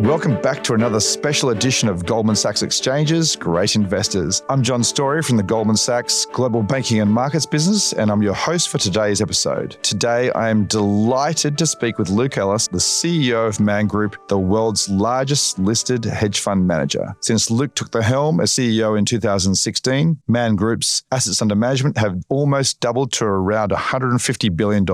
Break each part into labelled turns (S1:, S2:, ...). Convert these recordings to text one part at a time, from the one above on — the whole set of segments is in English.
S1: Welcome back to another special edition of Goldman Sachs Exchanges Great Investors. I'm John Storey from the Goldman Sachs Global Banking and Markets business, and I'm your host for today's episode. Today, I am delighted to speak with Luke Ellis, the CEO of Man Group, the world's largest listed hedge fund manager. Since Luke took the helm as CEO in 2016, Man Group's assets under management have almost doubled to around $150 billion.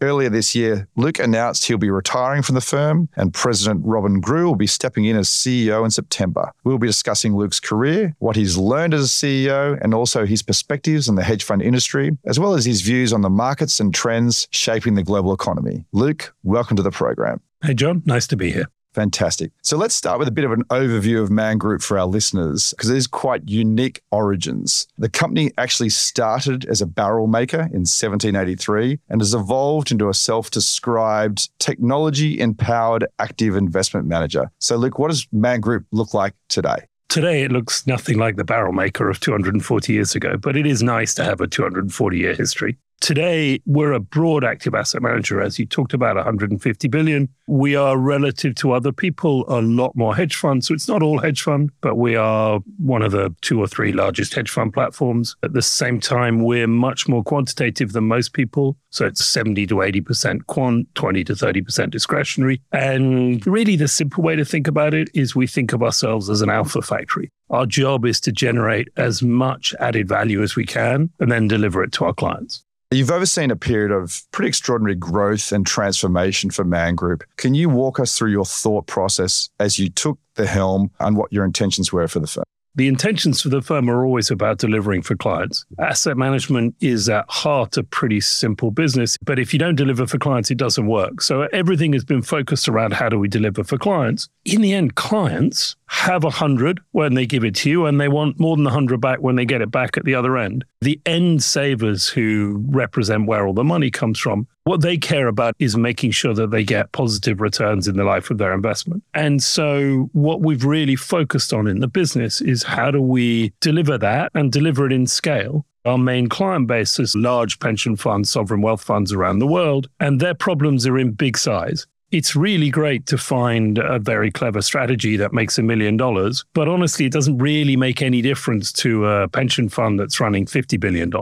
S1: Earlier this year, Luke announced he'll be retiring from the firm, and President Robyn Grew will be stepping in as CEO in September. We'll be discussing Luke's career, what he's learned as a CEO, and also his perspectives on the hedge fund industry, as well as his views on the markets and trends shaping the global economy. Luke, welcome to the program.
S2: Hey, John. Nice to be here.
S1: Fantastic. So let's start with a bit of an overview of Man Group for our listeners, because it is quite unique origins. The company actually started as a barrel maker in 1783 and has evolved into a self described technology empowered active investment manager. So, Luke, what does Man Group look like today?
S2: Today, it looks nothing like the barrel maker of 240 years ago, but it is nice to have a 240 year history. Today, we're a broad active asset manager, as you talked about, 150 billion. We are relative to other people a lot more hedge funds. So it's not all hedge fund, but we are one of the two or three largest hedge fund platforms. At the same time, we're much more quantitative than most people. So it's 70 to 80% quant, 20 to 30% discretionary. And really, the simple way to think about it is we think of ourselves as an alpha factory. Our job is to generate as much added value as we can and then deliver it to our clients.
S1: You've overseen a period of pretty extraordinary growth and transformation for Man Group. Can you walk us through your thought process as you took the helm and what your intentions were for the firm?
S2: The intentions for the firm are always about delivering for clients. Asset management is at heart a pretty simple business, but if you don't deliver for clients, it doesn't work. So everything has been focused around how do we deliver for clients. In the end, clients have a hundred when they give it to you, and they want more than a hundred back when they get it back at the other end. The end savers who represent where all the money comes from what they care about is making sure that they get positive returns in the life of their investment. And so, what we've really focused on in the business is how do we deliver that and deliver it in scale our main client base is large pension funds, sovereign wealth funds around the world, and their problems are in big size it's really great to find a very clever strategy that makes a million dollars. But honestly, it doesn't really make any difference to a pension fund that's running $50 billion.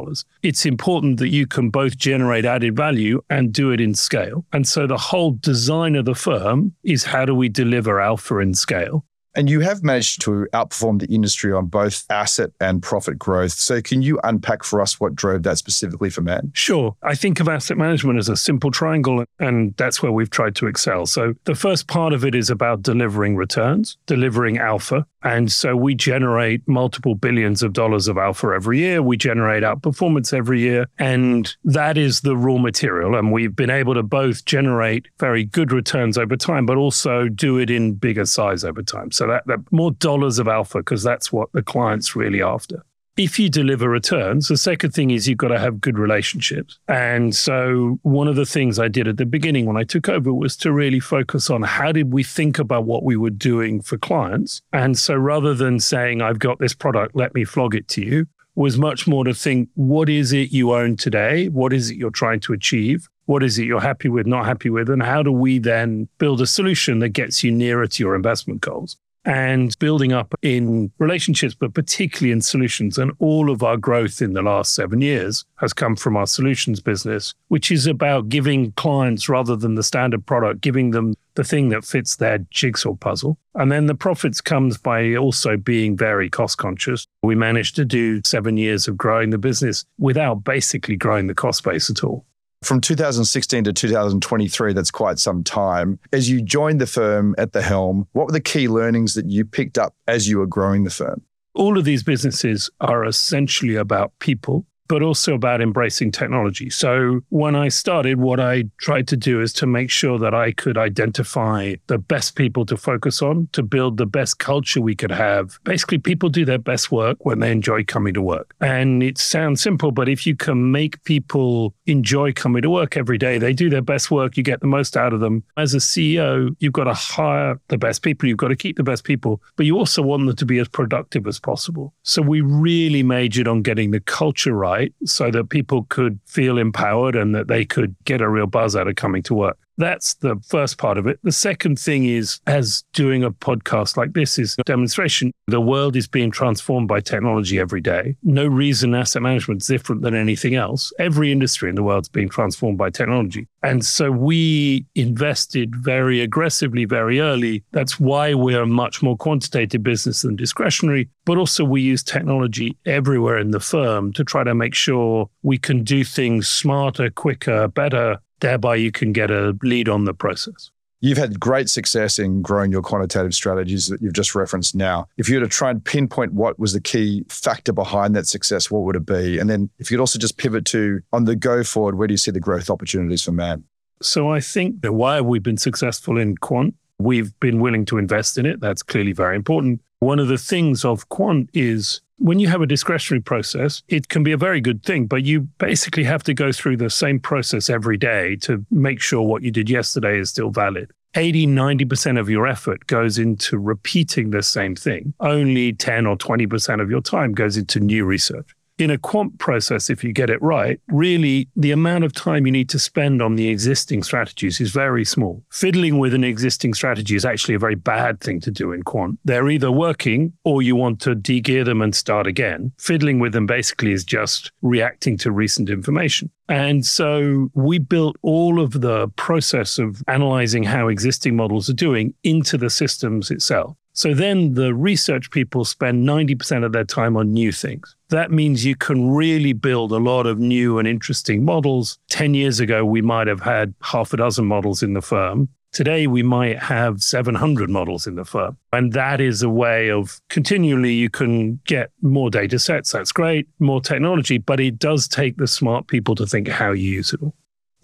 S2: It's important that you can both generate added value and do it in scale. And so the whole design of the firm is how do we deliver alpha in scale?
S1: And you have managed to outperform the industry on both asset and profit growth. So, can you unpack for us what drove that specifically for Man?
S2: Sure. I think of asset management as a simple triangle, and that's where we've tried to excel. So, the first part of it is about delivering returns, delivering alpha. And so, we generate multiple billions of dollars of alpha every year. We generate outperformance every year. And that is the raw material. And we've been able to both generate very good returns over time, but also do it in bigger size over time. So, that, that more dollars of alpha because that's what the client's really after. If you deliver returns, the second thing is you've got to have good relationships. And so one of the things I did at the beginning when I took over was to really focus on how did we think about what we were doing for clients. And so rather than saying, I've got this product, let me flog it to you, was much more to think, what is it you own today? What is it you're trying to achieve? What is it you're happy with, not happy with? And how do we then build a solution that gets you nearer to your investment goals? And building up in relationships, but particularly in solutions. And all of our growth in the last seven years has come from our solutions business, which is about giving clients, rather than the standard product, giving them the thing that fits their jigsaw puzzle. And then the profits comes by also being very cost conscious. We managed to do seven years of growing the business without basically growing the cost base at all.
S1: From 2016 to 2023, that's quite some time. As you joined the firm at the helm, what were the key learnings that you picked up as you were growing the firm?
S2: All of these businesses are essentially about people but also about embracing technology. So when I started, what I tried to do is to make sure that I could identify the best people to focus on, to build the best culture we could have. Basically, people do their best work when they enjoy coming to work. And it sounds simple, but if you can make people enjoy coming to work every day, they do their best work, you get the most out of them. As a CEO, you've got to hire the best people, you've got to keep the best people, but you also want them to be as productive as possible. So we really majored on getting the culture right so that people could feel empowered and that they could get a real buzz out of coming to work. That's the first part of it. The second thing is, as doing a podcast like this is a demonstration, the world is being transformed by technology every day. No reason asset management is different than anything else. Every industry in the world is being transformed by technology. And so we invested very aggressively, very early. That's why we're a much more quantitative business than discretionary. But also, we use technology everywhere in the firm to try to make sure we can do things smarter, quicker, better Thereby, you can get a lead on the process.
S1: You've had great success in growing your quantitative strategies that you've just referenced now. If you were to try and pinpoint what was the key factor behind that success, what would it be? And then if you could also just pivot to on the go forward, where do you see the growth opportunities for Man?
S2: So I think that why have we been successful in quant? We've been willing to invest in it. That's clearly very important. One of the things of quant is when you have a discretionary process, it can be a very good thing, but you basically have to go through the same process every day to make sure what you did yesterday is still valid. 80, 90% of your effort goes into repeating the same thing. Only 10 or 20% of your time goes into new research in a quant process, if you get it right, really the amount of time you need to spend on the existing strategies is very small. Fiddling with an existing strategy is actually a very bad thing to do in quant. They're either working or you want to de-gear them and start again. Fiddling with them basically is just reacting to recent information. And so we built all of the process of analyzing how existing models are doing into the systems itself. So then the research people spend 90% of their time on new things. That means you can really build a lot of new and interesting models. 10 years ago, we might have had half a dozen models in the firm. Today, we might have 700 models in the firm. And that is a way of continually you can get more data sets. That's great, more technology, but it does take the smart people to think how you use it all.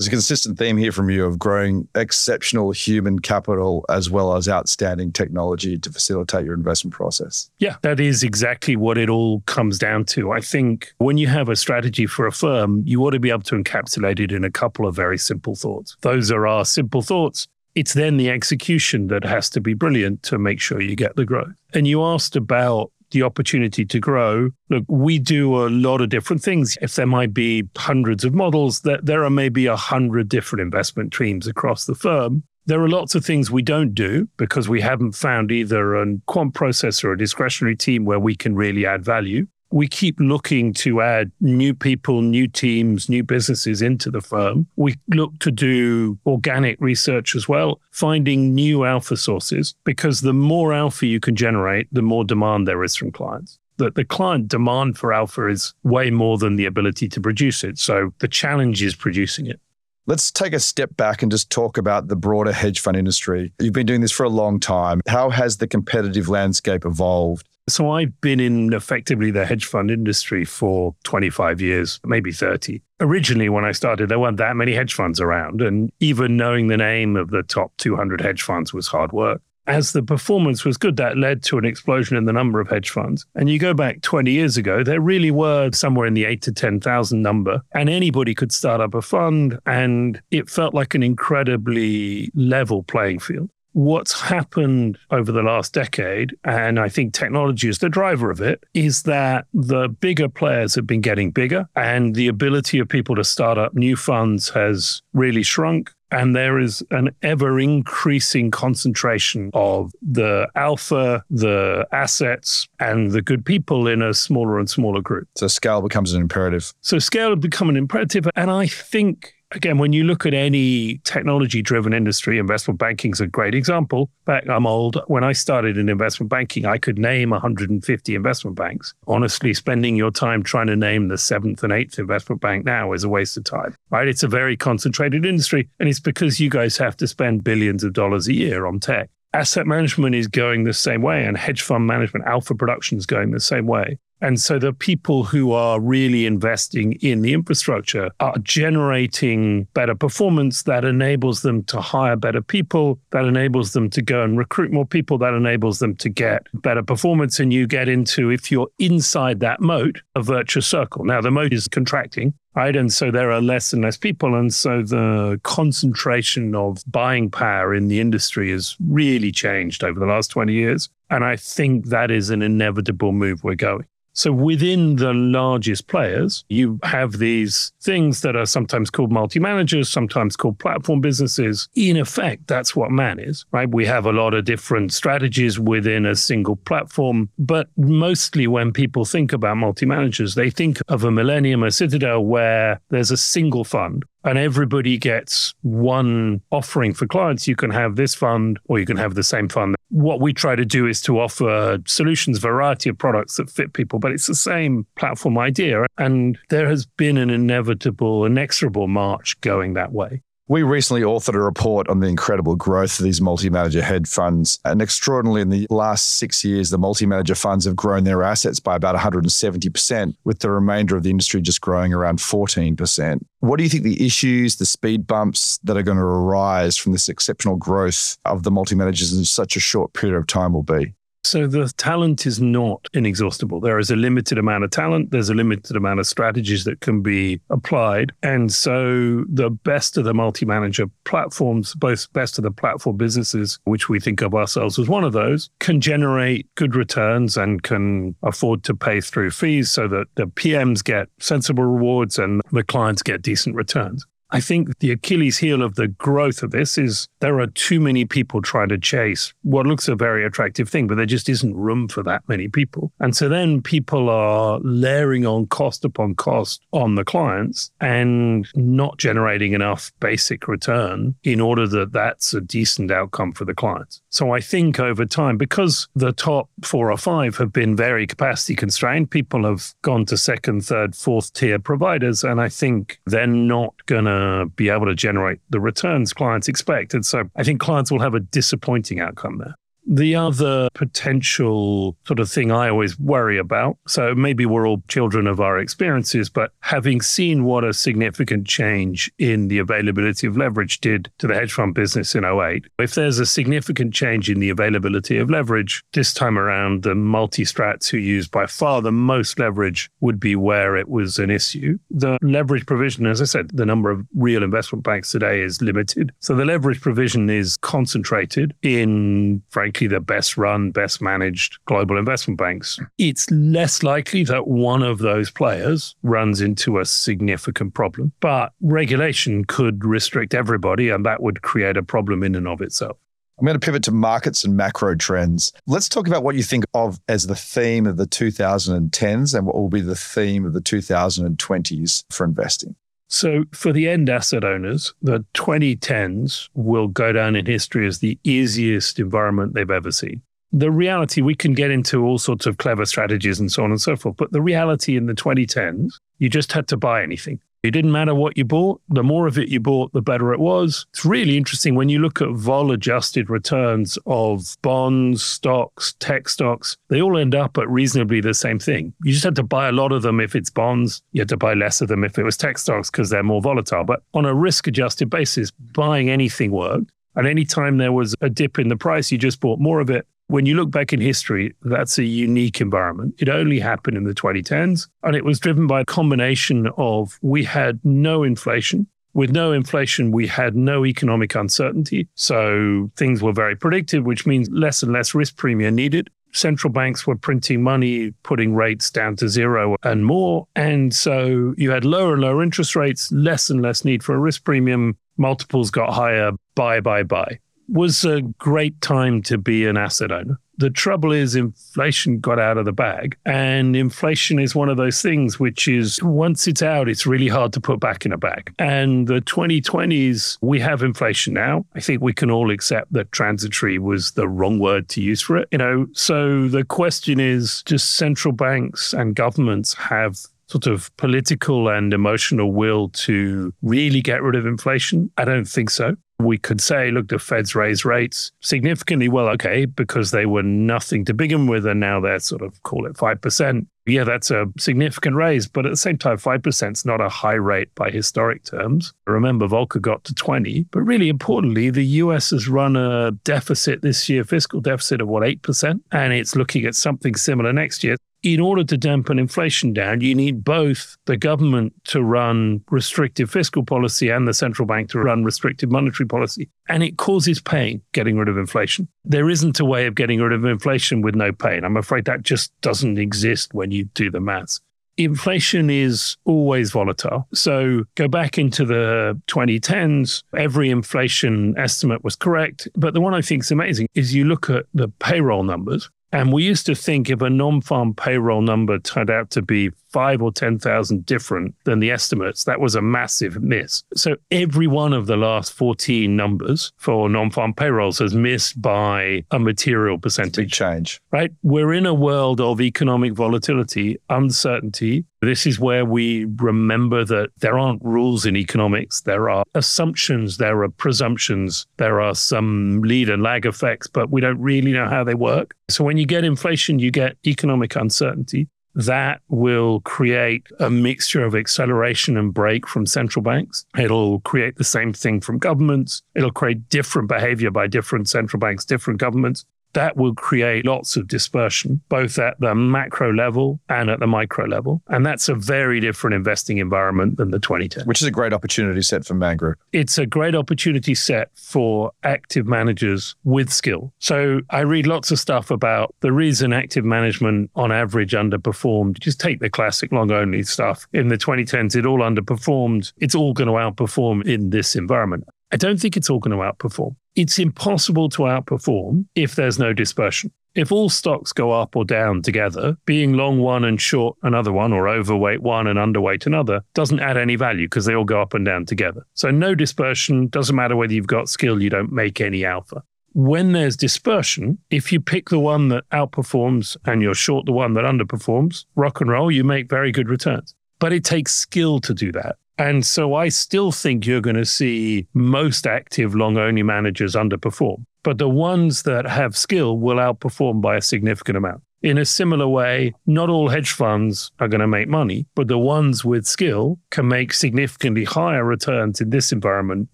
S1: There's a consistent theme here from you of growing exceptional human capital as well as outstanding technology to facilitate your investment process.
S2: Yeah, that is exactly what it all comes down to. I think when you have a strategy for a firm, you ought to be able to encapsulate it in a couple of very simple thoughts. Those are our simple thoughts. It's then the execution that has to be brilliant to make sure you get the growth. And you asked about the opportunity to grow. Look, we do a lot of different things. If there might be hundreds of models, that there are maybe a hundred different investment teams across the firm. There are lots of things we don't do because we haven't found either a quant process or a discretionary team where we can really add value we keep looking to add new people, new teams, new businesses into the firm. We look to do organic research as well, finding new alpha sources, because the more alpha you can generate, the more demand there is from clients. That the client demand for alpha is way more than the ability to produce it. So the challenge is producing it.
S1: Let's take a step back and just talk about the broader hedge fund industry. You've been doing this for a long time. How has the competitive landscape evolved?
S2: So I've been in effectively the hedge fund industry for 25 years, maybe 30. Originally, when I started, there weren't that many hedge funds around. And even knowing the name of the top 200 hedge funds was hard work. As the performance was good, that led to an explosion in the number of hedge funds. And you go back 20 years ago, there really were somewhere in the eight to 10,000 number, and anybody could start up a fund. And it felt like an incredibly level playing field what's happened over the last decade, and I think technology is the driver of it, is that the bigger players have been getting bigger and the ability of people to start up new funds has really shrunk. And there is an ever increasing concentration of the alpha, the assets, and the good people in a smaller and smaller group.
S1: So scale becomes an imperative.
S2: So scale has become an imperative. And I think again, when you look at any technology driven industry, investment banking is a great example. Back, I'm old. When I started in investment banking, I could name 150 investment banks. Honestly, spending your time trying to name the seventh and eighth investment bank now is a waste of time, right? It's a very concentrated industry. And it's because you guys have to spend billions of dollars a year on tech. Asset management is going the same way, and hedge fund management, alpha production is going the same way. And so the people who are really investing in the infrastructure are generating better performance that enables them to hire better people, that enables them to go and recruit more people, that enables them to get better performance. And you get into, if you're inside that moat, a virtuous circle. Now, the moat is contracting, right? And so there are less and less people. And so the concentration of buying power in the industry has really changed over the last 20 years. And I think that is an inevitable move we're going. So within the largest players, you have these things that are sometimes called multi-managers, sometimes called platform businesses. In effect, that's what Man is, right? We have a lot of different strategies within a single platform, but mostly when people think about multi-managers, they think of a Millennium, a Citadel, where there's a single fund and everybody gets one offering for clients. You can have this fund or you can have the same fund. What we try to do is to offer solutions, variety of products that fit people, but it's the same platform idea. And there has been an inevitable, inexorable march going that way.
S1: We recently authored a report on the incredible growth of these multi manager hedge funds. And extraordinarily, in the last six years, the multi manager funds have grown their assets by about 170%, with the remainder of the industry just growing around 14%. What do you think the issues, the speed bumps that are going to arise from this exceptional growth of the multi managers in such a short period of time will be?
S2: So the talent is not inexhaustible. There is a limited amount of talent. There's a limited amount of strategies that can be applied. And so the best of the multi-manager platforms, both best of the platform businesses, which we think of ourselves as one of those, can generate good returns and can afford to pay through fees so that the PMs get sensible rewards and the clients get decent returns. I think the Achilles heel of the growth of this is there are too many people trying to chase what looks a very attractive thing, but there just isn't room for that many people. And so then people are layering on cost upon cost on the clients and not generating enough basic return in order that that's a decent outcome for the clients. So I think over time, because the top four or five have been very capacity constrained, people have gone to second, third, fourth tier providers. And I think they're not going to Uh, be able to generate the returns clients expect. And so I think clients will have a disappointing outcome there. The other potential sort of thing I always worry about, so maybe we're all children of our experiences, but having seen what a significant change in the availability of leverage did to the hedge fund business in 08, if there's a significant change in the availability of leverage, this time around, the multi strats who use by far the most leverage would be where it was an issue. The leverage provision, as I said, the number of real investment banks today is limited. So the leverage provision is concentrated in, frankly, frankly, the best run, best managed global investment banks. It's less likely that one of those players runs into a significant problem, but regulation could restrict everybody, and that would create a problem in and of itself.
S1: I'm going to pivot to markets and macro trends. Let's talk about what you think of as the theme of the 2010s and what will be the theme of the 2020s for investing.
S2: So, for the end asset owners, the 2010s will go down in history as the easiest environment they've ever seen. The reality, we can get into all sorts of clever strategies and so on and so forth, but the reality in the 2010s, you just had to buy anything. It didn't matter what you bought. The more of it you bought, the better it was. It's really interesting when you look at vol adjusted returns of bonds, stocks, tech stocks, they all end up at reasonably the same thing. You just had to buy a lot of them if it's bonds. You had to buy less of them if it was tech stocks because they're more volatile. But on a risk adjusted basis, buying anything worked. And anytime there was a dip in the price, you just bought more of it. When you look back in history, that's a unique environment. It only happened in the 2010s, and it was driven by a combination of we had no inflation. With no inflation, we had no economic uncertainty. So things were very predicted, which means less and less risk premium needed central banks were printing money, putting rates down to zero and more. And so you had lower and lower interest rates, less and less need for a risk premium. Multiples got higher. Buy, buy, buy was a great time to be an asset owner. The trouble is, inflation got out of the bag. And inflation is one of those things which is, once it's out, it's really hard to put back in a bag. And the 2020s, we have inflation now. I think we can all accept that transitory was the wrong word to use for it. You know, so the question is just central banks and governments have sort of political and emotional will to really get rid of inflation? I don't think so. We could say, look, the Fed's raised rates significantly. Well, okay, because they were nothing to begin with, and now they're sort of call it 5%. Yeah, that's a significant raise, but at the same time, 5% is not a high rate by historic terms. Remember, Volcker got to 20. But really importantly, the US has run a deficit this year, fiscal deficit of what, 8%? And it's looking at something similar next year in order to dampen inflation down, you need both the government to run restrictive fiscal policy and the central bank to run restrictive monetary policy. And it causes pain getting rid of inflation. There isn't a way of getting rid of inflation with no pain. I'm afraid that just doesn't exist when you do the maths. Inflation is always volatile. So go back into the 2010s, every inflation estimate was correct. But the one I think is amazing is you look at the payroll numbers and we used to think if a non farm payroll number turned out to be five or 10,000 different than the estimates, that was a massive miss. So every one of the last 14 numbers for non farm payrolls has missed by a material percentage.
S1: Big change.
S2: Right? We're in a world of economic volatility, uncertainty. This is where we remember that there aren't rules in economics. There are assumptions, there are presumptions, there are some lead and lag effects, but we don't really know how they work. So when you get inflation, you get economic uncertainty that will create a mixture of acceleration and break from central banks. It'll create the same thing from governments. It'll create different behavior by different central banks, different governments that will create lots of dispersion, both at the macro level and at the micro level. And that's a very different investing environment than the 2010.
S1: Which is a great opportunity set for Man Group.
S2: It's a great opportunity set for active managers with skill. So I read lots of stuff about the reason active management on average underperformed. Just take the classic long only stuff. In the 2010s, it all underperformed. It's all going to outperform in this environment. I don't think it's all going to outperform. It's impossible to outperform if there's no dispersion. If all stocks go up or down together, being long one and short another one, or overweight one and underweight another, doesn't add any value because they all go up and down together. So, no dispersion, doesn't matter whether you've got skill, you don't make any alpha. When there's dispersion, if you pick the one that outperforms and you're short the one that underperforms, rock and roll, you make very good returns. But it takes skill to do that. And so I still think you're going to see most active long only managers underperform. But the ones that have skill will outperform by a significant amount. In a similar way, not all hedge funds are going to make money, but the ones with skill can make significantly higher returns in this environment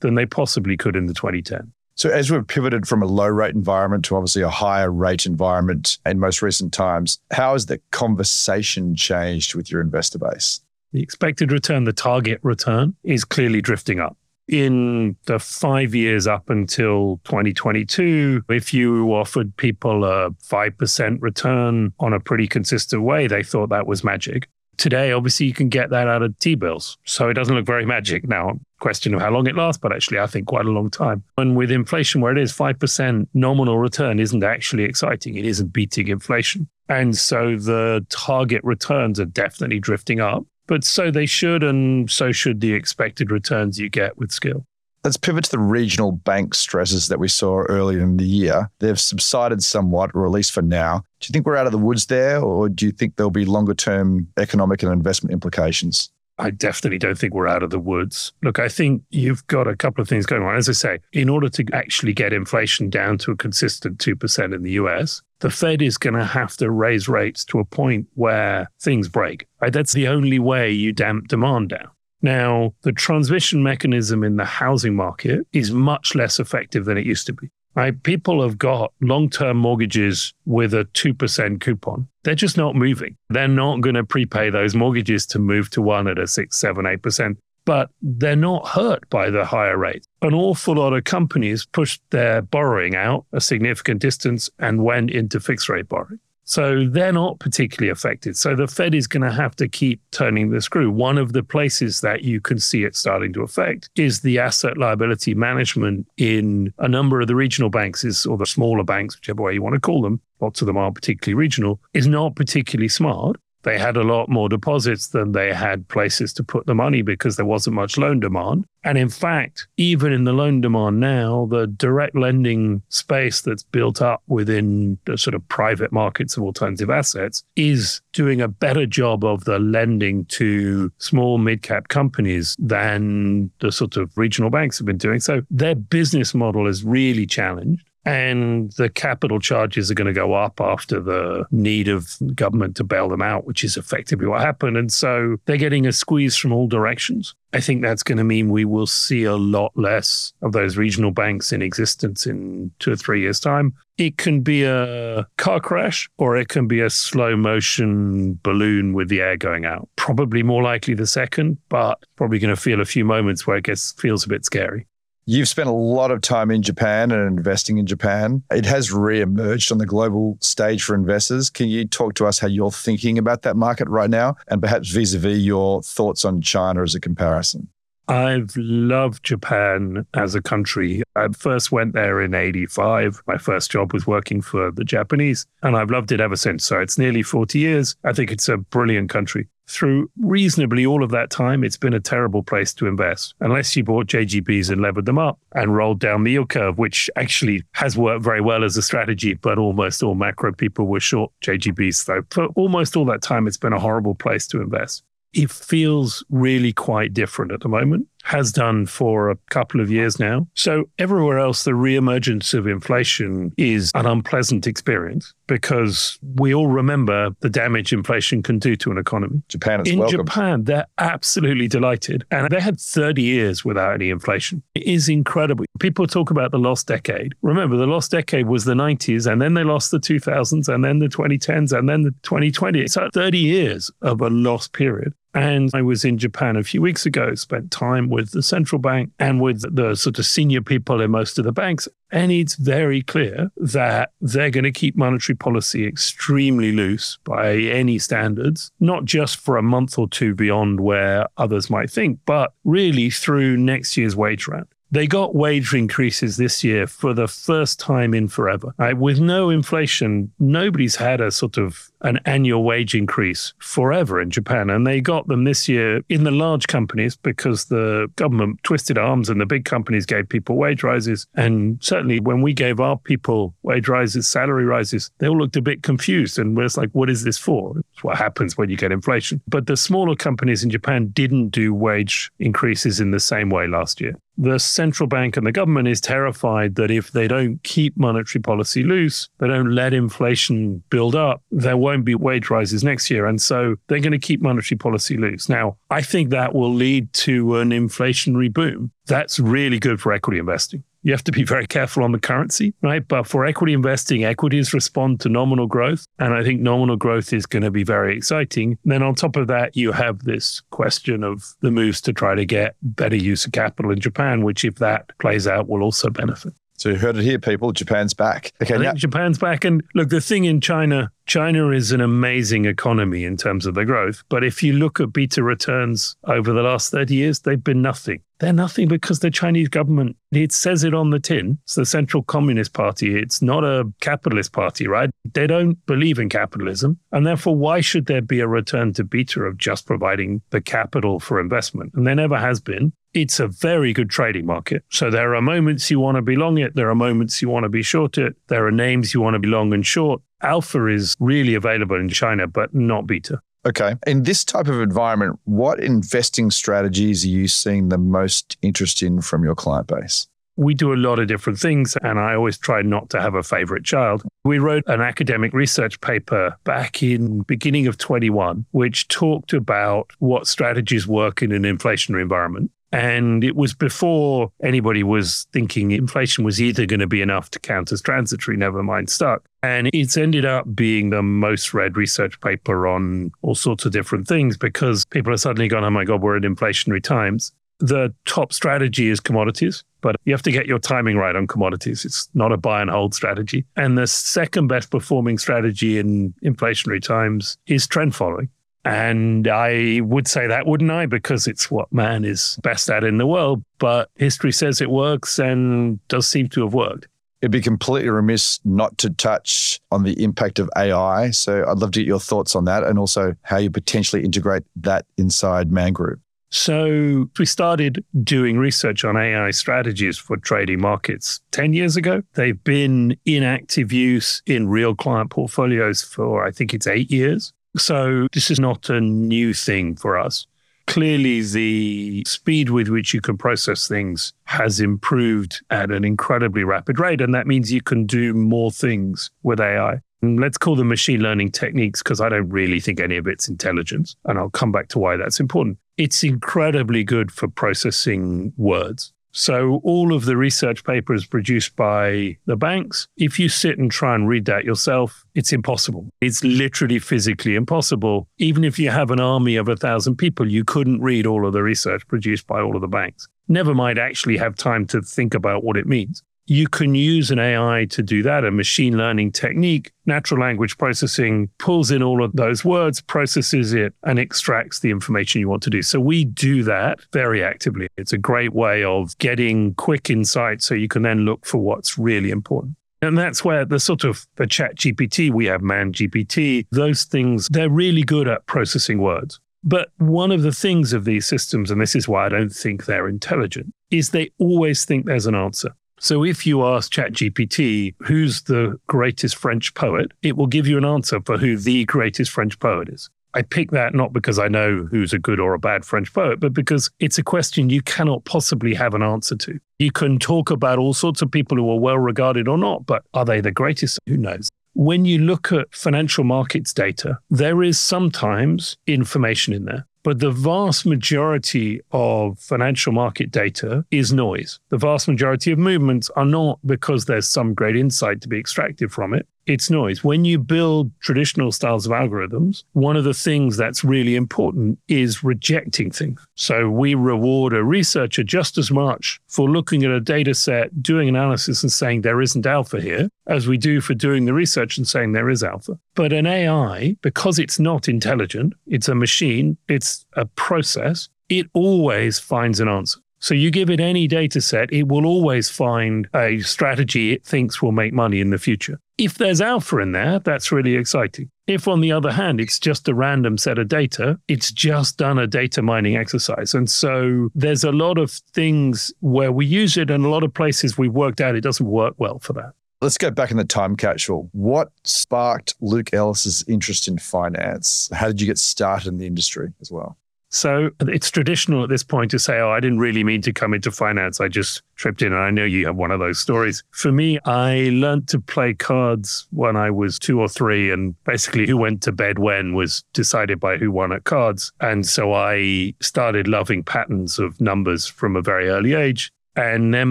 S2: than they possibly could in the 2010.
S1: So, as we've pivoted from a low rate environment to obviously a higher rate environment in most recent times, how has the conversation changed with your investor base?
S2: The expected return, the target return, is clearly drifting up. In the five years up until 2022, if you offered people a 5% return on a pretty consistent way, they thought that was magic. Today, obviously, you can get that out of T bills. So it doesn't look very magic. Now, question of how long it lasts, but actually, I think quite a long time. And with inflation where it is, 5% nominal return isn't actually exciting. It isn't beating inflation. And so the target returns are definitely drifting up. But so they should, and so should the expected returns you get with skill.
S1: Let's pivot to the regional bank stresses that we saw earlier in the year. They've subsided somewhat, or at least for now. Do you think we're out of the woods there, or do you think there'll be longer term economic and investment implications?
S2: I definitely don't think we're out of the woods. Look, I think you've got a couple of things going on. As I say, in order to actually get inflation down to a consistent 2% in the US, the Fed is going to have to raise rates to a point where things break. Right? That's the only way you damp demand down. Now, the transmission mechanism in the housing market is much less effective than it used to be. Right? People have got long term mortgages with a 2% coupon. They're just not moving. They're not going to prepay those mortgages to move to one at a 6, 7, 8%. But they're not hurt by the higher rate. An awful lot of companies pushed their borrowing out a significant distance and went into fixed rate borrowing. So they're not particularly affected. So the Fed is going to have to keep turning the screw. One of the places that you can see it starting to affect is the asset liability management in a number of the regional banks is, or the smaller banks, whichever way you want to call them. Lots of them are particularly regional, is not particularly smart they had a lot more deposits than they had places to put the money because there wasn't much loan demand. And in fact, even in the loan demand now, the direct lending space that's built up within the sort of private markets of alternative assets is doing a better job of the lending to small mid cap companies than the sort of regional banks have been doing. So their business model is really challenged. And the capital charges are going to go up after the need of government to bail them out, which is effectively what happened. And so they're getting a squeeze from all directions. I think that's going to mean we will see a lot less of those regional banks in existence in two or three years' time. It can be a car crash or it can be a slow motion balloon with the air going out. Probably more likely the second, but probably going to feel a few moments where it gets feels a bit scary.
S1: You've spent a lot of time in Japan and investing in Japan. It has re-emerged on the global stage for investors. Can you talk to us how you're thinking about that market right now and perhaps vis-a-vis your thoughts on China as a comparison?
S2: I've loved Japan as a country. I first went there in 85. My first job was working for the Japanese, and I've loved it ever since. So it's nearly 40 years. I think it's a brilliant country through reasonably all of that time, it's been a terrible place to invest unless you bought JGBs and levered them up and rolled down the yield curve, which actually has worked very well as a strategy. But almost all macro people were short JGBs. So for almost all that time, it's been a horrible place to invest. It feels really quite different at the moment has done for a couple of years now. So everywhere else, the reemergence of inflation is an unpleasant experience because we all remember the damage inflation can do to an economy.
S1: Japan is
S2: In
S1: welcome.
S2: Japan, they're absolutely delighted. And they had 30 years without any inflation. It is incredible. People talk about the lost decade. Remember, the lost decade was the 90s, and then they lost the 2000s, and then the 2010s, and then the 2020. So 30 years of a lost period. And I was in Japan a few weeks ago, spent time with the central bank and with the sort of senior people in most of the banks. And it's very clear that they're going to keep monetary policy extremely loose by any standards, not just for a month or two beyond where others might think, but really through next year's wage round. They got wage increases this year for the first time in forever. Right? With no inflation, nobody's had a sort of an annual wage increase forever in Japan. And they got them this year in the large companies because the government twisted arms and the big companies gave people wage rises. And certainly when we gave our people wage rises, salary rises, they all looked a bit confused and was like, what is this for? It's what happens when you get inflation. But the smaller companies in Japan didn't do wage increases in the same way last year the central bank and the government is terrified that if they don't keep monetary policy loose, they don't let inflation build up, there won't be wage rises next year. And so they're going to keep monetary policy loose. Now, I think that will lead to an inflationary boom. That's really good for equity investing. You have to be very careful on the currency, right? But for equity investing, equities respond to nominal growth. And I think nominal growth is going to be very exciting. Then on top of that, you have this question of the moves to try to get better use of capital in Japan, which, if that plays out, will also benefit.
S1: So you heard it here, people. Japan's back.
S2: Okay, I
S1: now-
S2: think Japan's back. And look, the thing in China, China is an amazing economy in terms of the growth. But if you look at beta returns over the last 30 years, they've been nothing. They're nothing because the Chinese government, it says it on the tin. It's the Central Communist Party. It's not a capitalist party, right? They don't believe in capitalism. And therefore, why should there be a return to beta of just providing the capital for investment? And there never has been. It's a very good trading market. So there are moments you want to be long it. There are moments you want to be short it. There are names you want to be long and short. Alpha is really available in China, but not beta.
S1: Okay. In this type of environment, what investing strategies are you seeing the most interest in from your client base?
S2: We do a lot of different things, and I always try not to have a favorite child. We wrote an academic research paper back in beginning of 21, which talked about what strategies work in an inflationary environment. And it was before anybody was thinking inflation was either going to be enough to count as transitory, never mind stuck. And it's ended up being the most read research paper on all sorts of different things because people have suddenly gone, oh my God, we're in inflationary times. The top strategy is commodities, but you have to get your timing right on commodities. It's not a buy and hold strategy. And the second best performing strategy in inflationary times is trend following. And I would say that, wouldn't I? Because it's what man is best at in the world. But history says it works and does seem to have worked.
S1: It'd be completely remiss not to touch on the impact of AI. So I'd love to get your thoughts on that and also how you potentially integrate that inside Man Group.
S2: So we started doing research on AI strategies for trading markets 10 years ago. They've been in active use in real client portfolios for, I think it's eight years. So this is not a new thing for us. Clearly the speed with which you can process things has improved at an incredibly rapid rate. And that means you can do more things with AI. And let's call them machine learning techniques because I don't really think any of it's intelligence. And I'll come back to why that's important. It's incredibly good for processing words. So, all of the research papers produced by the banks, if you sit and try and read that yourself, it's impossible. It's literally physically impossible. Even if you have an army of a thousand people, you couldn't read all of the research produced by all of the banks. Never mind actually have time to think about what it means you can use an AI to do that, a machine learning technique. Natural language processing pulls in all of those words, processes it, and extracts the information you want to do. So we do that very actively. It's a great way of getting quick insight so you can then look for what's really important. And that's where the sort of the ChatGPT, we have man GPT, those things, they're really good at processing words. But one of the things of these systems, and this is why I don't think they're intelligent, is they always think there's an answer. So if you ask ChatGPT who's the greatest French poet, it will give you an answer for who the greatest French poet is. I pick that not because I know who's a good or a bad French poet, but because it's a question you cannot possibly have an answer to. You can talk about all sorts of people who are well regarded or not, but are they the greatest? Who knows? When you look at financial markets data, there is sometimes information in there. But the vast majority of financial market data is noise. The vast majority of movements are not because there's some great insight to be extracted from it it's noise. When you build traditional styles of algorithms, one of the things that's really important is rejecting things. So we reward a researcher just as much for looking at a data set, doing analysis and saying there isn't alpha here, as we do for doing the research and saying there is alpha. But an AI, because it's not intelligent, it's a machine, it's a process, it always finds an answer. So you give it any data set, it will always find a strategy it thinks will make money in the future. If there's alpha in there, that's really exciting. If, on the other hand, it's just a random set of data, it's just done a data mining exercise. And so there's a lot of things where we use it, and a lot of places we've worked out it doesn't work well for that.
S1: Let's go back in the time capsule. What sparked Luke Ellis's interest in finance? How did you get started in the industry as well?
S2: So it's traditional at this point to say, oh, I didn't really mean to come into finance. I just tripped in. And I know you have one of those stories. For me, I learned to play cards when I was two or three. And basically, who went to bed when was decided by who won at cards. And so I started loving patterns of numbers from a very early age. And then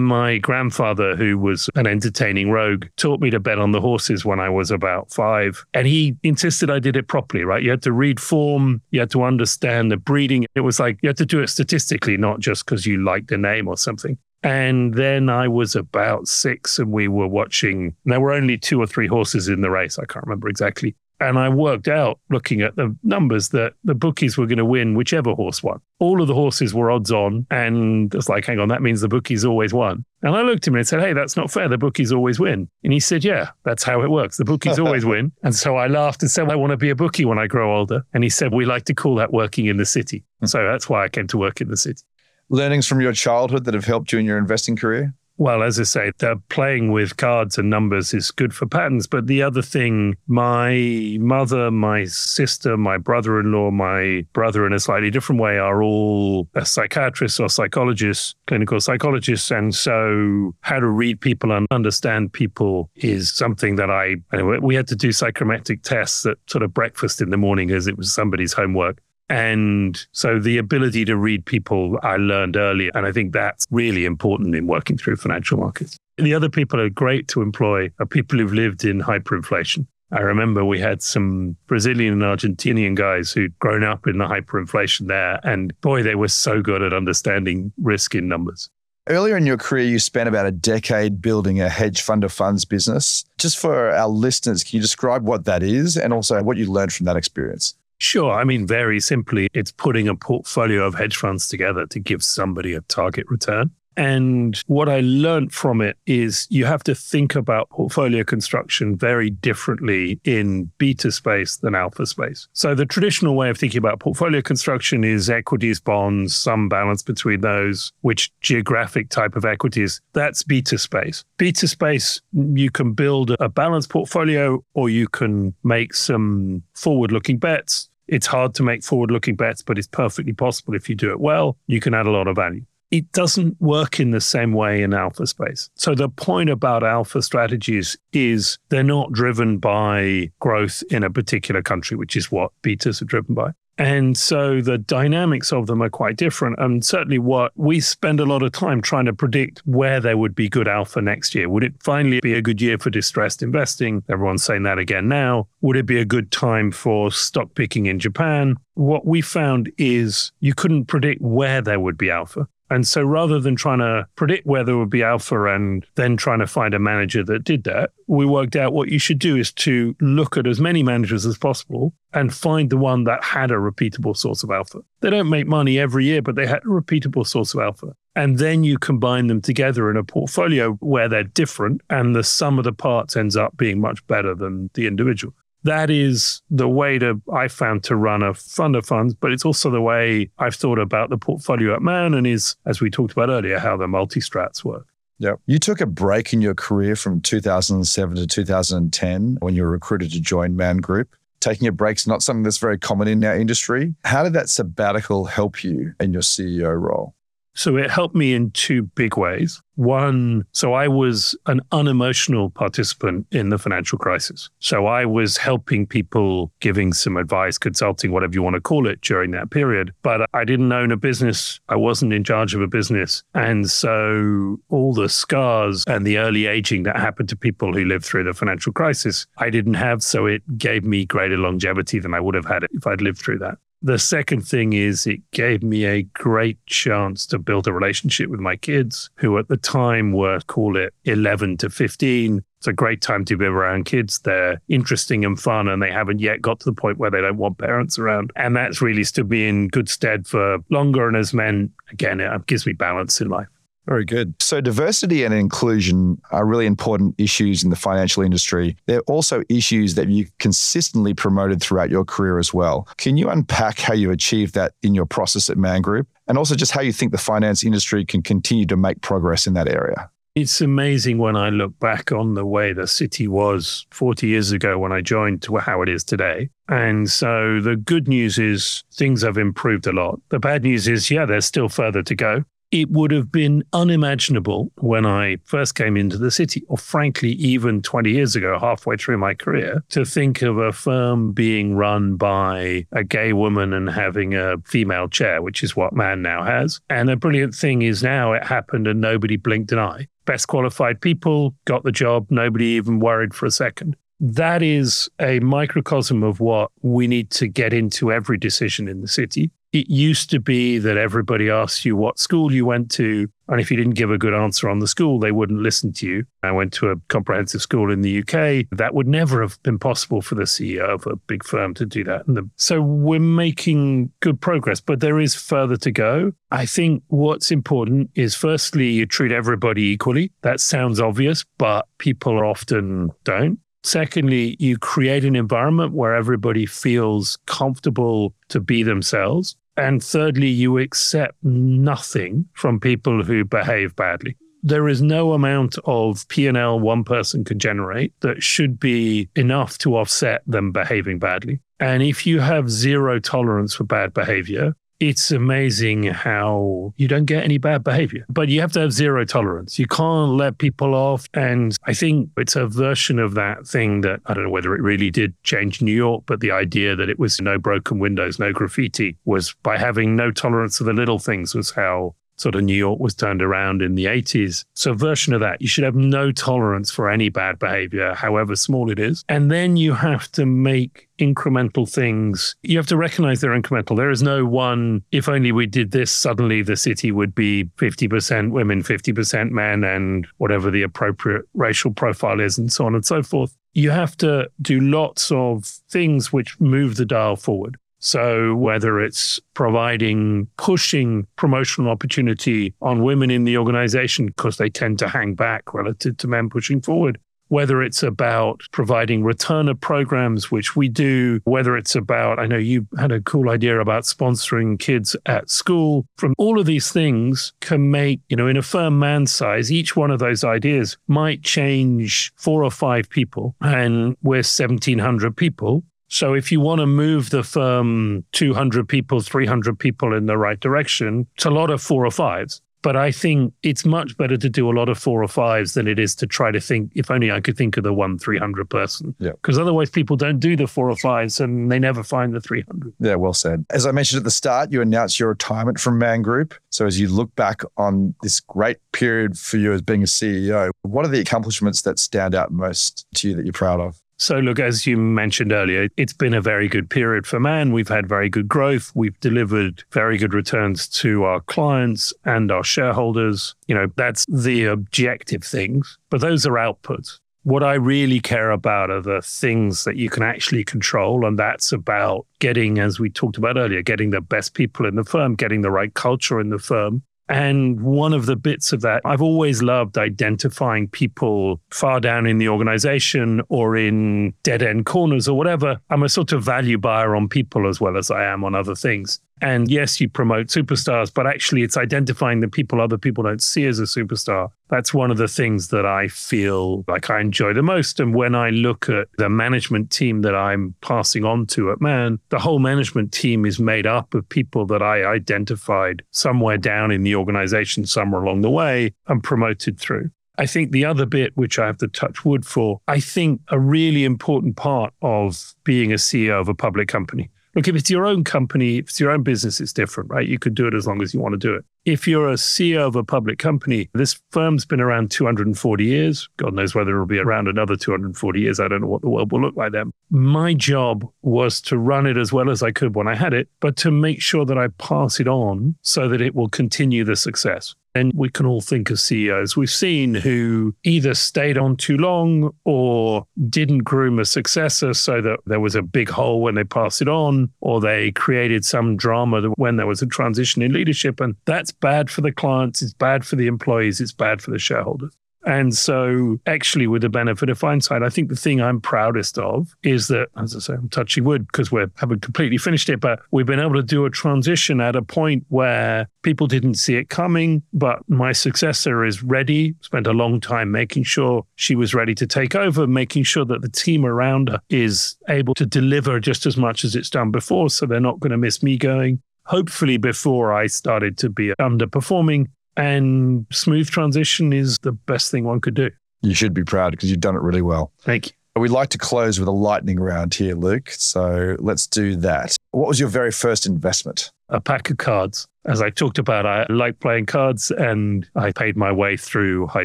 S2: my grandfather, who was an entertaining rogue, taught me to bet on the horses when I was about five. And he insisted I did it properly, right? You had to read form, you had to understand the breeding. It was like you had to do it statistically, not just because you liked the name or something. And then I was about six and we were watching. There were only two or three horses in the race. I can't remember exactly. And I worked out, looking at the numbers, that the bookies were going to win whichever horse won. All of the horses were odds on. And it's like, hang on, that means the bookies always won. And I looked at him and said, hey, that's not fair. The bookies always win. And he said, yeah, that's how it works. The bookies always win. And so I laughed and said, I want to be a bookie when I grow older. And he said, we like to call that working in the city. Hmm. so that's why I came to work in the city.
S1: Learnings from your childhood that have helped you in your investing career?
S2: Well, as I say, playing with cards and numbers is good for patterns. But the other thing, my mother, my sister, my brother in law, my brother in a slightly different way are all psychiatrists or psychologists, clinical psychologists. And so how to read people and understand people is something that I, anyway, we had to do psychometric tests at sort of breakfast in the morning as it was somebody's homework. And so the ability to read people I learned early. And I think that's really important in working through financial markets. The other people are great to employ are people who've lived in hyperinflation. I remember we had some Brazilian and Argentinian guys who'd grown up in the hyperinflation there. And boy, they were so good at understanding risk in numbers.
S1: Earlier in your career, you spent about a decade building a hedge fund of funds business. Just for our listeners, can you describe what that is and also what you learned from that experience?
S2: Sure. I mean, very simply, it's putting a portfolio of hedge funds together to give somebody a target return. And what I learned from it is you have to think about portfolio construction very differently in beta space than alpha space. So the traditional way of thinking about portfolio construction is equities, bonds, some balance between those, which geographic type of equities, that's beta space. Beta space, you can build a balanced portfolio or you can make some forward looking bets It's hard to make forward looking bets, but it's perfectly possible if you do it well, you can add a lot of value it doesn't work in the same way in alpha space. So the point about alpha strategies is they're not driven by growth in a particular country, which is what betas are driven by. And so the dynamics of them are quite different. And certainly what we spend a lot of time trying to predict where there would be good alpha next year. Would it finally be a good year for distressed investing? Everyone's saying that again now. Would it be a good time for stock picking in Japan? What we found is you couldn't predict where there would be alpha. And so rather than trying to predict where there would be alpha and then trying to find a manager that did that, we worked out what you should do is to look at as many managers as possible and find the one that had a repeatable source of alpha. They don't make money every year, but they had a repeatable source of alpha. And then you combine them together in a portfolio where they're different and the sum of the parts ends up being much better than the individual that is the way to I found to run a fund of funds, but it's also the way I've thought about the portfolio at Man and is, as we talked about earlier, how the multi-strats work.
S1: Yeah. You took a break in your career from 2007 to 2010 when you were recruited to join Man Group. Taking a break is not something that's very common in our industry. How did that sabbatical help you in your CEO role?
S2: So it helped me in two big ways. One, so I was an unemotional participant in the financial crisis. So I was helping people, giving some advice, consulting, whatever you want to call it during that period. But I didn't own a business. I wasn't in charge of a business. And so all the scars and the early aging that happened to people who lived through the financial crisis, I didn't have. So it gave me greater longevity than I would have had if I'd lived through that. The second thing is it gave me a great chance to build a relationship with my kids, who at the time were, call it 11 to 15. It's a great time to be around kids. They're interesting and fun, and they haven't yet got to the point where they don't want parents around. And that's really stood me in good stead for longer. And as men, again, it gives me balance in life.
S1: Very good. So, diversity and inclusion are really important issues in the financial industry. They're also issues that you consistently promoted throughout your career as well. Can you unpack how you achieved that in your process at Man Group and also just how you think the finance industry can continue to make progress in that area?
S2: It's amazing when I look back on the way the city was 40 years ago when I joined to how it is today. And so the good news is things have improved a lot. The bad news is, yeah, there's still further to go it would have been unimaginable when I first came into the city, or frankly, even 20 years ago, halfway through my career, to think of a firm being run by a gay woman and having a female chair, which is what Man now has. And the brilliant thing is now it happened and nobody blinked an eye. Best qualified people got the job, nobody even worried for a second that is a microcosm of what we need to get into every decision in the city it used to be that everybody asked you what school you went to. And if you didn't give a good answer on the school, they wouldn't listen to you. I went to a comprehensive school in the UK. That would never have been possible for the CEO of a big firm to do that. So we're making good progress, but there is further to go. I think what's important is firstly, you treat everybody equally. That sounds obvious, but people often don't. Secondly, you create an environment where everybody feels comfortable to be themselves. And thirdly, you accept nothing from people who behave badly. There is no amount of P&L one person can generate that should be enough to offset them behaving badly. And if you have zero tolerance for bad behavior, it's amazing how you don't get any bad behavior, but you have to have zero tolerance. You can't let people off. And I think it's a version of that thing that I don't know whether it really did change New York, but the idea that it was no broken windows, no graffiti was by having no tolerance of the little things was how sort of New York was turned around in the 80s. So, version of that, you should have no tolerance for any bad behavior, however small it is. And then you have to make incremental things. You have to recognize they're incremental. There is no one, if only we did this, suddenly the city would be 50% women, 50% men, and whatever the appropriate racial profile is, and so on and so forth. You have to do lots of things which move the dial forward. So whether it's providing, pushing promotional opportunity on women in the organization because they tend to hang back relative to men pushing forward, whether it's about providing returner programs, which we do, whether it's about, I know you had a cool idea about sponsoring kids at school. From all of these things can make, you know, in a firm man size, each one of those ideas might change four or five people. And we're 1700 people So if you want to move the firm 200 people, 300 people in the right direction, it's a lot of four or fives. But I think it's much better to do a lot of four or fives than it is to try to think, if only I could think of the one 300 person.
S1: Yeah.
S2: Because otherwise people don't do the four or fives and they never find the 300.
S1: Yeah, well said. As I mentioned at the start, you announced your retirement from Man Group. So as you look back on this great period for you as being a CEO, what are the accomplishments that stand out most to you that you're proud of?
S2: So, look, as you mentioned earlier, it's been a very good period for Man. We've had very good growth. We've delivered very good returns to our clients and our shareholders. You know, that's the objective things, but those are outputs. What I really care about are the things that you can actually control. And that's about getting, as we talked about earlier, getting the best people in the firm, getting the right culture in the firm, and one of the bits of that, I've always loved identifying people far down in the organization or in dead end corners or whatever. I'm a sort of value buyer on people as well as I am on other things. And yes, you promote superstars, but actually it's identifying the people other people don't see as a superstar. That's one of the things that I feel like I enjoy the most. And when I look at the management team that I'm passing on to at Man, the whole management team is made up of people that I identified somewhere down in the organization, somewhere along the way, and promoted through. I think the other bit, which I have to touch wood for, I think a really important part of being a CEO of a public company Look, if it's your own company, if it's your own business, it's different, right? You could do it as long as you want to do it. If you're a CEO of a public company, this firm's been around 240 years. God knows whether it'll be around another 240 years. I don't know what the world will look like then. My job was to run it as well as I could when I had it, but to make sure that I pass it on so that it will continue the success. And we can all think of CEOs we've seen who either stayed on too long or didn't groom a successor so that there was a big hole when they passed it on, or they created some drama when there was a transition in leadership. And that's bad for the clients, it's bad for the employees, it's bad for the shareholders. And so, actually, with the benefit of hindsight, I think the thing I'm proudest of is that, as I say, I'm touchy wood because we haven't completely finished it, but we've been able to do a transition at a point where people didn't see it coming. But my successor is ready, spent a long time making sure she was ready to take over, making sure that the team around her is able to deliver just as much as it's done before. So they're not going to miss me going hopefully before I started to be underperforming. And smooth transition is the best thing one could do.
S1: You should be proud because you've done it really well.
S2: Thank you.
S1: We'd like to close with a lightning round here, Luke. So let's do that. What was your very first investment?
S2: A pack of cards. As I talked about, I like playing cards and I paid my way through high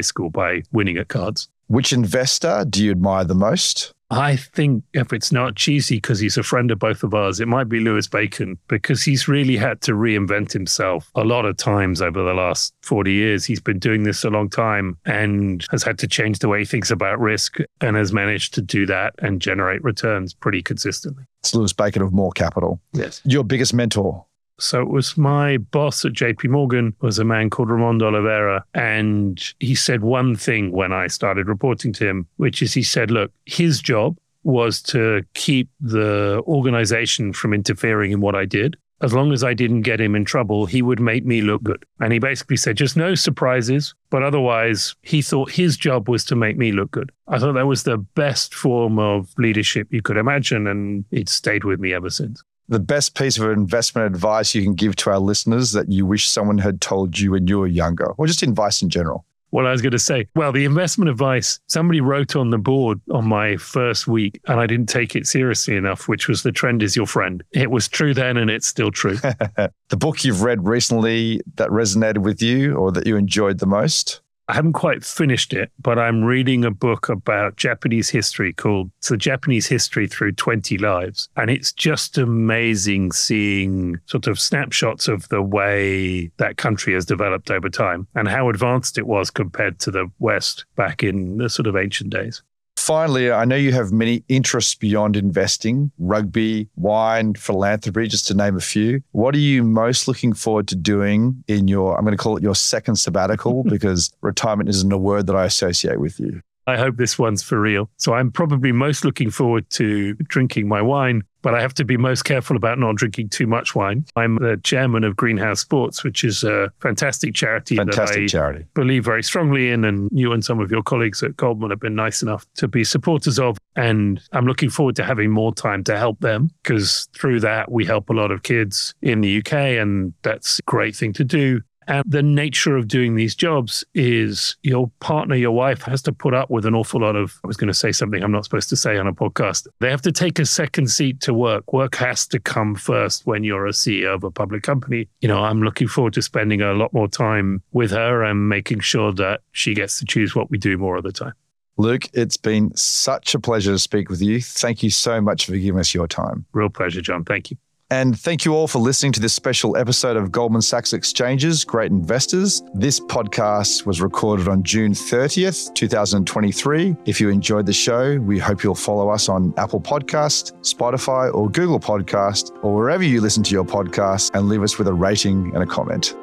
S2: school by winning at cards.
S1: Which investor do you admire the most?
S2: I think if it's not cheesy because he's a friend of both of ours, it might be Louis Bacon because he's really had to reinvent himself a lot of times over the last 40 years. He's been doing this a long time and has had to change the way he thinks about risk and has managed to do that and generate returns pretty consistently.
S1: It's Louis Bacon of Moore Capital.
S2: Yes.
S1: Your biggest mentor?
S2: So it was my boss at JP Morgan was a man called Ramon Oliveira. And he said one thing when I started reporting to him, which is he said, look, his job was to keep the organization from interfering in what I did. As long as I didn't get him in trouble, he would make me look good. And he basically said, just no surprises. But otherwise, he thought his job was to make me look good. I thought that was the best form of leadership you could imagine. And it stayed with me ever since
S1: the best piece of investment advice you can give to our listeners that you wish someone had told you when you were younger, or just advice in general?
S2: Well, I was going to say, well, the investment advice somebody wrote on the board on my first week, and I didn't take it seriously enough, which was the trend is your friend. It was true then, and it's still true.
S1: the book you've read recently that resonated with you or that you enjoyed the most?
S2: I haven't quite finished it, but I'm reading a book about Japanese history called the Japanese History Through 20 Lives. And it's just amazing seeing sort of snapshots of the way that country has developed over time and how advanced it was compared to the West back in the sort of ancient days.
S1: Finally, I know you have many interests beyond investing rugby, wine, philanthropy, just to name a few. What are you most looking forward to doing in your, I'm going to call it your second sabbatical because retirement isn't a word that I associate with you?
S2: I hope this one's for real. So I'm probably most looking forward to drinking my wine but I have to be most careful about not drinking too much wine. I'm the chairman of Greenhouse Sports, which is a fantastic charity
S1: Fantastic
S2: that I
S1: charity.
S2: believe very strongly in. And you and some of your colleagues at Goldman have been nice enough to be supporters of. And I'm looking forward to having more time to help them because through that, we help a lot of kids in the UK. And that's a great thing to do. And the nature of doing these jobs is your partner, your wife has to put up with an awful lot of, I was going to say something I'm not supposed to say on a podcast. They have to take a second seat to work. Work has to come first when you're a CEO of a public company. You know, I'm looking forward to spending a lot more time with her and making sure that she gets to choose what we do more of the time.
S1: Luke, it's been such a pleasure to speak with you. Thank you so much for giving us your time.
S2: Real pleasure, John. Thank you.
S1: And thank you all for listening to this special episode of Goldman Sachs Exchanges Great Investors. This podcast was recorded on June 30th, 2023. If you enjoyed the show, we hope you'll follow us on Apple Podcast, Spotify, or Google Podcast, or wherever you listen to your podcast, and leave us with a rating and a comment.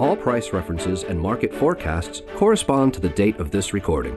S3: All price references and market forecasts correspond to the date of this recording.